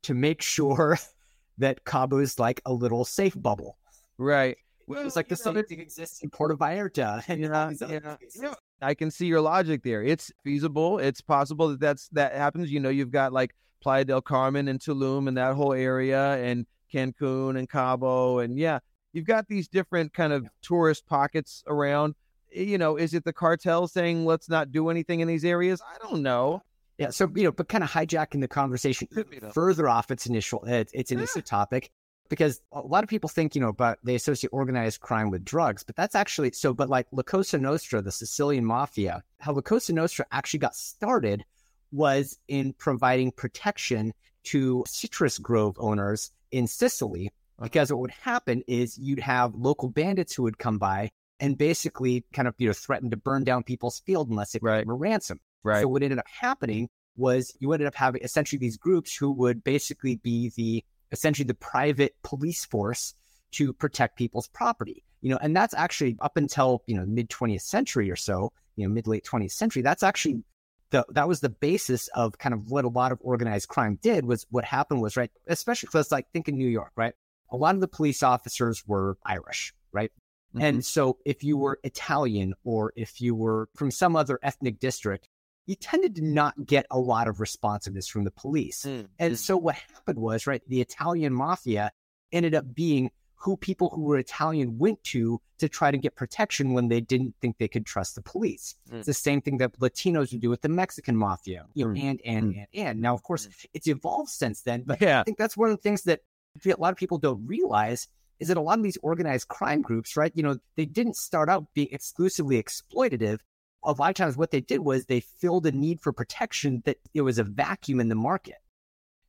to make sure that Cabo is like a little safe bubble. Right. Well, it's like the same thing exists in Puerto Vallarta. And yeah, yeah, yeah. I can see your logic there. It's feasible. It's possible that that's that happens. You know, you've got like Playa del Carmen and Tulum and that whole area, and Cancun and Cabo, and yeah, you've got these different kind of tourist pockets around eh, you know, is it the cartel saying let's not do anything in these areas? I don't know. Yeah, so you know, but kind of hijacking the conversation further off its initial eh, its, its initial yeah. topic, because a lot of people think you know, but they associate organized crime with drugs, but that's actually so. But like La Cosa Nostra, the Sicilian mafia, how La Cosa Nostra actually got started was in providing protection to citrus grove owners in Sicily. Uh-huh. Because what would happen is you'd have local bandits who would come by and basically kind of you know threatened to burn down people's field unless it right. a ransom. Right. So what ended up happening was you ended up having essentially these groups who would basically be the essentially the private police force to protect people's property. You know, and that's actually up until you know mid 20th century or so, you know, mid late 20th century. That's actually the, that was the basis of kind of what a lot of organized crime did was what happened was right, especially because like think in New York, right? A lot of the police officers were Irish, right? Mm-hmm. And so if you were Italian or if you were from some other ethnic district, you tended to not get a lot of responsiveness from the police. Mm-hmm. And so what happened was, right, the Italian mafia ended up being who people who were Italian went to to try to get protection when they didn't think they could trust the police. Mm. It's the same thing that Latinos would do with the Mexican mafia, you know, mm. and, and, mm. and, and. Now, of course, mm. it's evolved since then, but yeah. I think that's one of the things that a lot of people don't realize is that a lot of these organized crime groups, right, you know, they didn't start out being exclusively exploitative. A lot of times what they did was they filled a need for protection that it was a vacuum in the market.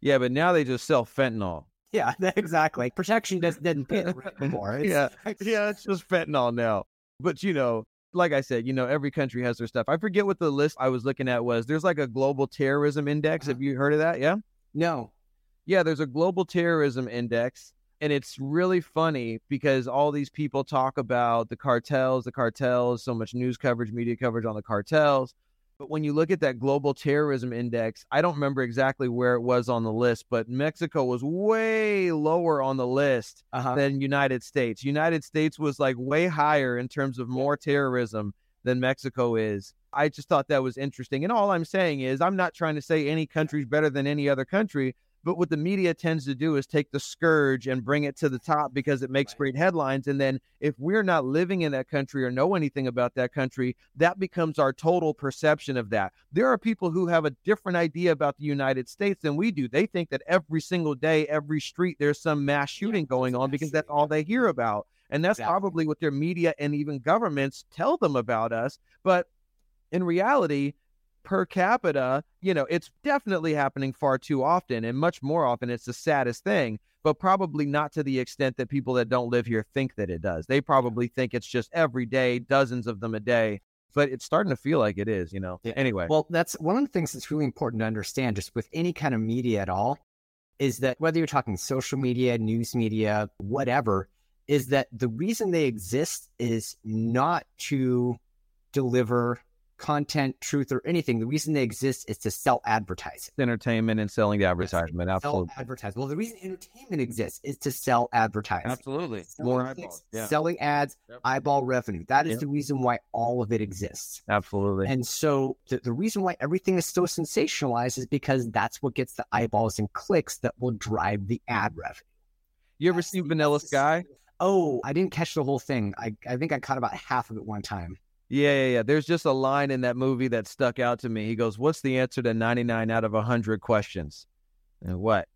Yeah, but now they just sell fentanyl. Yeah, exactly. Protection just didn't pay anymore. It's, yeah, yeah, it's just fentanyl now. But you know, like I said, you know, every country has their stuff. I forget what the list I was looking at was. There's like a global terrorism index. Uh-huh. Have you heard of that? Yeah. No. Yeah, there's a global terrorism index, and it's really funny because all these people talk about the cartels, the cartels, so much news coverage, media coverage on the cartels. But when you look at that global terrorism index, I don't remember exactly where it was on the list, but Mexico was way lower on the list uh-huh. than United States. United States was like way higher in terms of more terrorism than Mexico is. I just thought that was interesting. And all I'm saying is I'm not trying to say any country's better than any other country. But what the media tends to do is take the scourge and bring it to the top because it makes great headlines. And then if we're not living in that country or know anything about that country, that becomes our total perception of that. There are people who have a different idea about the United States than we do. They think that every single day, every street, there's some mass shooting going on because that's all they hear about. And that's exactly. probably what their media and even governments tell them about us. But in reality, per capita, you know, it's definitely happening far too often and much more often. It's the saddest thing, but probably not to the extent that people that don't live here think that it does. They probably think it's just every day, dozens of them a day. But it's starting to feel like it is, you know. Yeah. Anyway. Well, that's one of the things that's really important to understand just with any kind of media at all is that whether you're talking social media, news media, whatever, is that the reason they exist is not to deliver content, truth, or anything. The reason they exist is to sell advertising. Entertainment and selling the advertisement. Absolutely. Sell advertising. Well, the reason entertainment exists is to sell advertising. Absolutely. Selling More eyeballs. Yeah. Selling ads, yep. eyeball revenue. That is yep. the reason why all of it exists. Absolutely. And so the, the reason why everything is so sensationalized is because that's what gets the eyeballs and clicks that will drive the ad revenue. You ever see Vanilla Sky? Oh, I didn't catch the whole thing. I, I think I caught about half of it one time. Yeah, yeah, yeah. There's just a line in that movie that stuck out to me. He goes, What's the answer to 99 out of 100 questions? And what?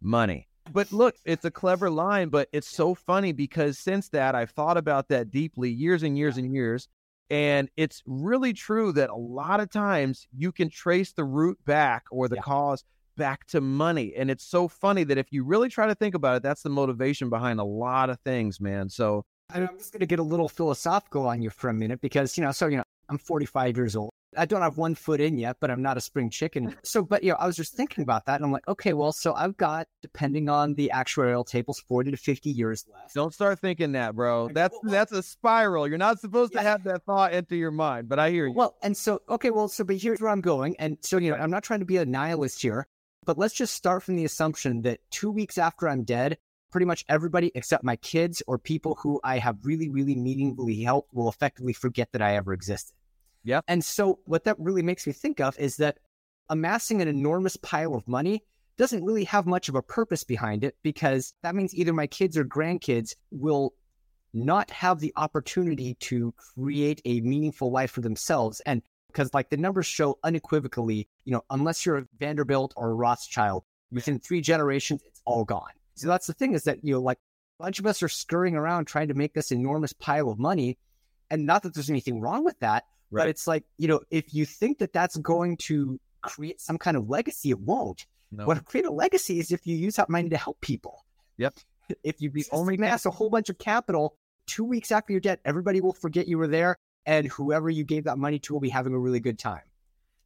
Money. But look, it's a clever line, but it's so funny because since that, I've thought about that deeply years and years and years. And it's really true that a lot of times you can trace the root back or the yeah. cause back to money. And it's so funny that if you really try to think about it, that's the motivation behind a lot of things, man. So I'm just going to get a little philosophical on you for a minute because, you know, so, you know, I'm 45 years old. I don't have one foot in yet, but I'm not a spring chicken. So, but, you know, I was just thinking about that and I'm like, okay, well, so I've got, depending on the actuarial tables, 40 to 50 years left. Don't start thinking that, bro. That's, that's a spiral. You're not supposed to have that thought into your mind, but I hear you. Well, and so, okay, well, so, but here's where I'm going. And so, you know, I'm not trying to be a nihilist here, but let's just start from the assumption that two weeks after I'm dead, pretty much everybody except my kids or people who I have really, really meaningfully helped will effectively forget that I ever existed. Yeah. And so what that really makes me think of is that amassing an enormous pile of money doesn't really have much of a purpose behind it because that means either my kids or grandkids will not have the opportunity to create a meaningful life for themselves. And because like the numbers show unequivocally, you know, unless you're a Vanderbilt or a Rothschild, within three generations, it's all gone. So that's the thing is that, you know, like a bunch of us are scurrying around trying to make this enormous pile of money. And not that there's anything wrong with that, right. but it's like, you know, if you think that that's going to create some kind of legacy, it won't. No. What create a legacy is if you use that money to help people. Yep. If you only amass a whole bunch of capital, two weeks after your debt, everybody will forget you were there, and whoever you gave that money to will be having a really good time.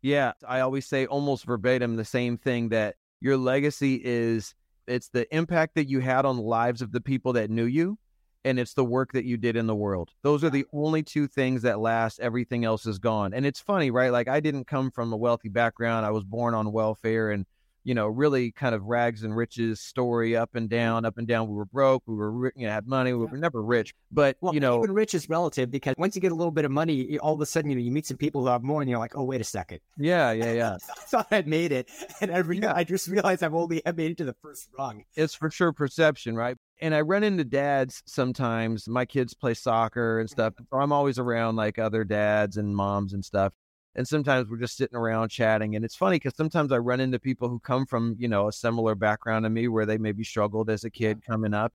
Yeah, I always say almost verbatim the same thing that your legacy is it's the impact that you had on the lives of the people that knew you and it's the work that you did in the world. Those are the only two things that last. Everything else is gone. And it's funny, right? Like I didn't come from a wealthy background. I was born on welfare and you know, really kind of rags and riches story up and down, up and down. We were broke, we were, you know, had money, we were never rich. But, well, you know, even rich is relative because once you get a little bit of money, all of a sudden, you know, you meet some people who have more and you're like, oh, wait a second. Yeah, yeah, yeah. I thought I'd made it. And every, yeah. I just realized I've only made it to the first rung. It's for sure perception, right? And I run into dads sometimes. My kids play soccer and stuff. So I'm always around like other dads and moms and stuff and sometimes we're just sitting around chatting and it's funny because sometimes i run into people who come from you know a similar background to me where they maybe struggled as a kid coming up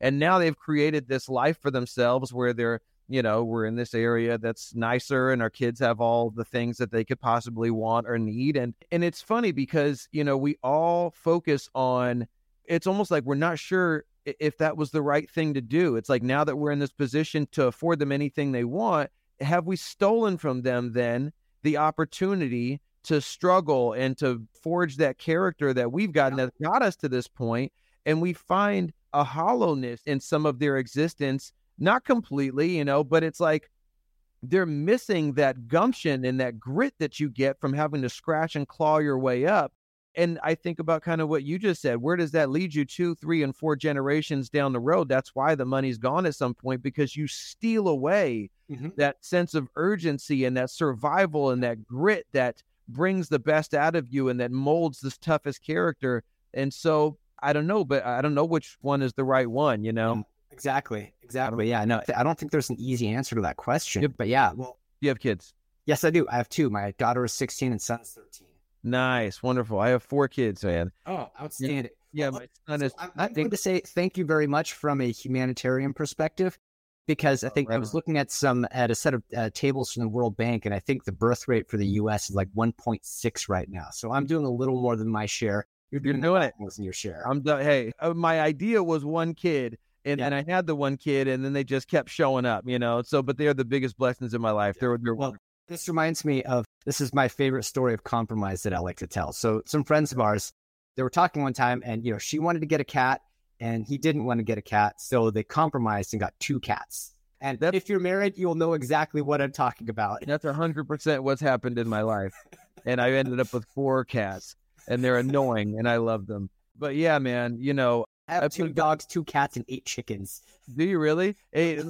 and now they've created this life for themselves where they're you know we're in this area that's nicer and our kids have all the things that they could possibly want or need and and it's funny because you know we all focus on it's almost like we're not sure if that was the right thing to do. It's like now that we're in this position to afford them anything they want have we stolen from them then the opportunity to struggle and to forge that character that we've gotten that got us to this point and we find a hollowness in some of their existence not completely you know but it's like they're missing that gumption and that grit that you get from having to scratch and claw your way up and i think about kind of what you just said where does that lead you two three and four generations down the road that's why the money's gone at some point because you steal away mm-hmm. that sense of urgency and that survival and that grit that brings the best out of you and that molds this toughest character and so i don't know but i don't know which one is the right one you know mm, exactly exactly yeah no i don't think there's an easy answer to that question yep. but yeah well you have kids yes i do i have two my daughter is 16 and son is 13 Nice, wonderful. I have four kids, man. Oh, outstanding. Yeah, my son is. I'm, I'm going to say thank you very much from a humanitarian perspective, because I think oh, I was looking at some at a set of uh, tables from the World Bank, and I think the birth rate for the U.S. is like 1.6 right now. So I'm doing a little more than my share. You're doing, You're doing it. More than your share. I'm done. Hey, uh, my idea was one kid, and, yeah. and I had the one kid, and then they just kept showing up, you know. So, but they're the biggest blessings in my life. They're, they're well, this reminds me of this is my favorite story of compromise that I like to tell. So some friends of ours, they were talking one time and you know, she wanted to get a cat and he didn't want to get a cat. So they compromised and got two cats. And if you're married, you'll know exactly what I'm talking about. That's 100% what's happened in my life. and I ended up with four cats and they're annoying and I love them. But yeah, man, you know, I have two dogs, two cats, and eight chickens. Do you really? Hey,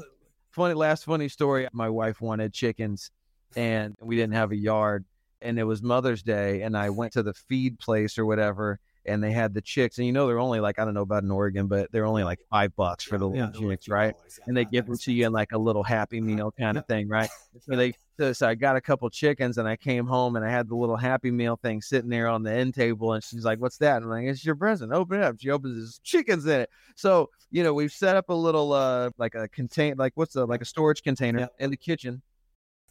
funny last funny story. My wife wanted chickens and we didn't have a yard and it was Mother's Day and I went to the feed place or whatever and they had the chicks and you know they're only like I don't know about in Oregon but they're only like five bucks for the yeah, chicks right? and they give them to you in like a little happy meal kind of thing right? So they so, I got a couple chickens and I came home and I had the little happy meal thing sitting there on the end table and she's like what's that? And I'm like it's your present. Open it up. She opens there's chickens in it. So you know we've set up a little uh like a contain like what's the like a storage container yeah. in the kitchen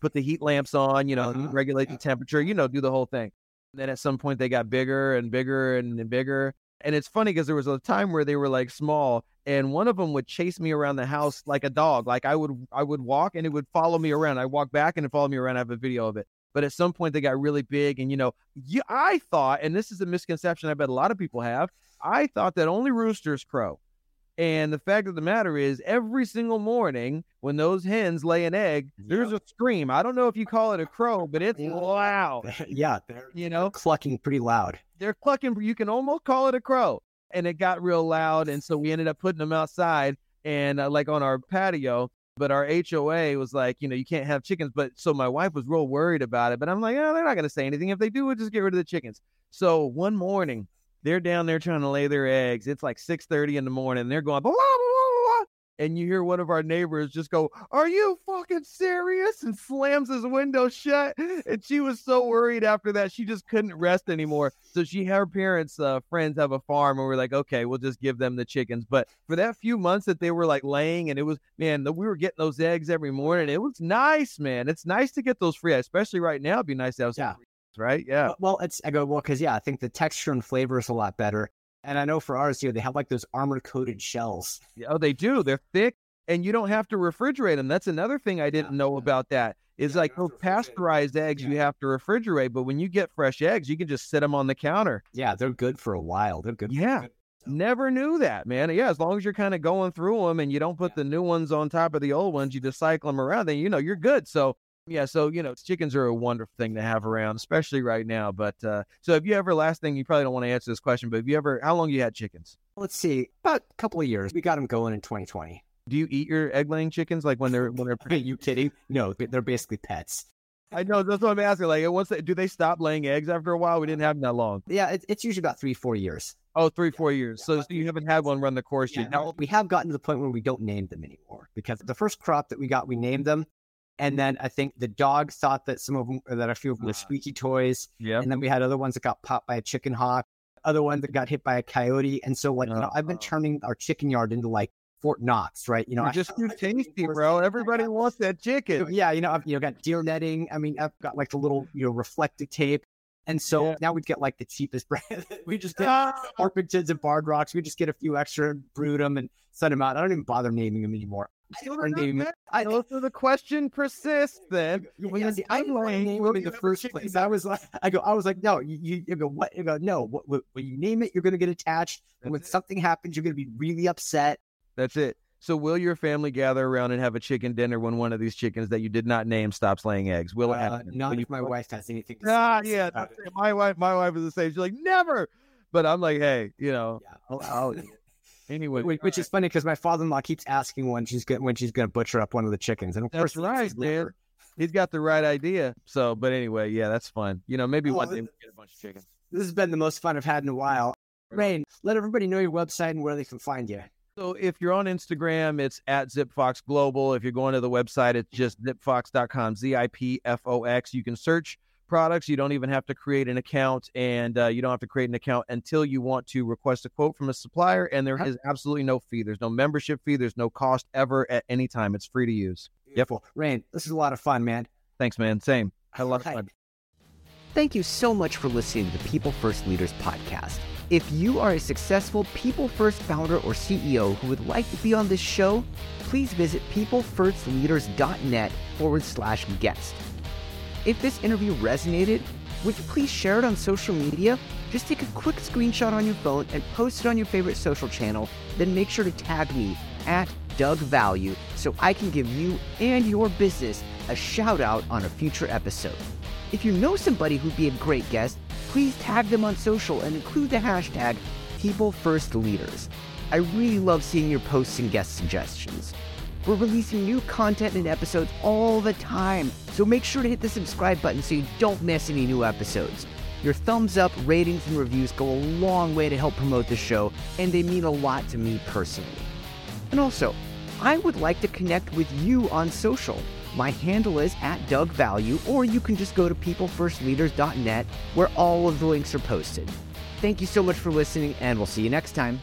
put the heat lamps on, you know, uh-huh. regulate the temperature, you know, do the whole thing. And then at some point they got bigger and bigger and, and bigger. And it's funny because there was a time where they were like small and one of them would chase me around the house like a dog. Like I would I would walk and it would follow me around. I walk back and it followed me around. I have a video of it. But at some point they got really big and you know, you, I thought, and this is a misconception I bet a lot of people have, I thought that only roosters crow. And the fact of the matter is, every single morning when those hens lay an egg, yep. there's a scream. I don't know if you call it a crow, but it's loud. yeah, they're you know clucking pretty loud. They're clucking. You can almost call it a crow. And it got real loud, and so we ended up putting them outside and uh, like on our patio. But our HOA was like, you know, you can't have chickens. But so my wife was real worried about it. But I'm like, oh, they're not going to say anything. If they do, we'll just get rid of the chickens. So one morning, they're down there trying to lay their eggs. It's like 6:30 in the morning. They're going blah, blah, blah, and you hear one of our neighbors just go, "Are you fucking serious?" and slams his window shut. And she was so worried after that, she just couldn't rest anymore. So she, her parents' uh, friends have a farm, and we're like, "Okay, we'll just give them the chickens." But for that few months that they were like laying, and it was man, we were getting those eggs every morning. It was nice, man. It's nice to get those free, especially right now. It'd be nice to have some yeah. Right? Yeah. Well, it's I go well because yeah, I think the texture and flavor is a lot better. And I know for ours here, they have like those armor coated shells. Yeah, oh, they do. They're thick, and you don't have to refrigerate them. That's another thing I didn't yeah, know yeah. about. That is yeah, like those oh, pasteurized eggs you have to refrigerate, but when you get fresh eggs, you can just sit them on the counter. Yeah, they're good for a while. They're good. Yeah. Good. Never knew that, man. Yeah, as long as you're kind of going through them and you don't put the new ones on top of the old ones, you just cycle them around, then you know you're good. So yeah, so you know chickens are a wonderful thing to have around, especially right now. But uh, so have you ever? Last thing, you probably don't want to answer this question, but have you ever? How long you had chickens? Let's see, about a couple of years. We got them going in 2020. Do you eat your egg laying chickens like when they're when they're? Are you kidding? No, they're basically pets. I know that's what I'm asking. Like, once they, do they stop laying eggs after a while? We didn't have them that long. Yeah, it's, it's usually about three, four years. Oh, three, four years. So, so you haven't had one run the course Yeah, yet. now, we have gotten to the point where we don't name them anymore because the first crop that we got, we named them. And then I think the dogs thought that some of them, that a few of them were Ah. squeaky toys. Yeah. And then we had other ones that got popped by a chicken hawk, other ones that got hit by a coyote. And so, like, you know, I've been Oh. turning our chicken yard into like Fort Knox, right? You know, You're I- just too tasty, bro. Everybody wants that chicken. Yeah, you know, I've you know got deer netting. I mean, I've got like the little you know reflective tape, and so Yeah. now we get like the cheapest brand. we just get Ah, Orpingtons and Barred Rocks. We just get a few extra, brood them, and send them out. I don't even bother naming them anymore. I Well, start not naming. I, So so the question persists then. When you're see, I didn't want to laying, name in the first place. I was like, I go, I was like, no, you, you, go, what? You go, no. What, what, when you name it, you're going to get attached, and when it. something happens, you're going to be really upset. That's it. So will your family gather around and have a chicken dinner when one of these chickens that you did not name stops laying eggs? Will it Uh, happen? not if you- my wife has anything to say. Ah, yeah. it. it. My wife, my wife is the same. She's like, never. But I'm like, hey, you know. Yeah, I'll- I'll- Anyway, Which, which is funny because my father-in-law keeps asking when she's going when she's going to butcher up one of the chickens, and of That's course, right, man. he's got the right idea. So, but anyway, yeah, that's fun. You know, maybe Oh, one day we get a bunch of chickens. This has been the most fun I've had in a while. Raine, let everybody know your website and where they can find you. So if you're on Instagram, it's at ZipFox Global. If you're going to the website, it's just zipfox.com, Z I P F O X. You can search products. You don't even have to create an account, and uh, you don't have to create an account until you want to request a quote from a supplier. And there is absolutely no fee. There's no membership fee. There's no cost ever at any time. It's free to use. Beautiful. Raine, this is a lot of fun, man. Thanks, man. Same. Had a lot of All right. fun. Thank you so much for listening to the People First Leaders podcast. If you are a successful People First founder or CEO who would like to be on this show, please visit peoplefirstleaders.net forward slash guest. If this interview resonated, would you please share it on social media? Just take a quick screenshot on your phone and post it on your favorite social channel, then make sure to tag me at Doug Value so I can give you and your business a shout out on a future episode. If you know somebody who'd be a great guest, please tag them on social and include the hashtag PeopleFirstLeaders. I really love seeing your posts and guest suggestions. We're releasing new content and episodes all the time, so make sure to hit the subscribe button so you don't miss any new episodes. Your thumbs up, ratings, and reviews go a long way to help promote the show, and they mean a lot to me personally. And also, I would like to connect with you on social. My handle is at Doug Value, or you can just go to peoplefirstleaders.net where all of the links are posted. Thank you so much for listening, and we'll see you next time.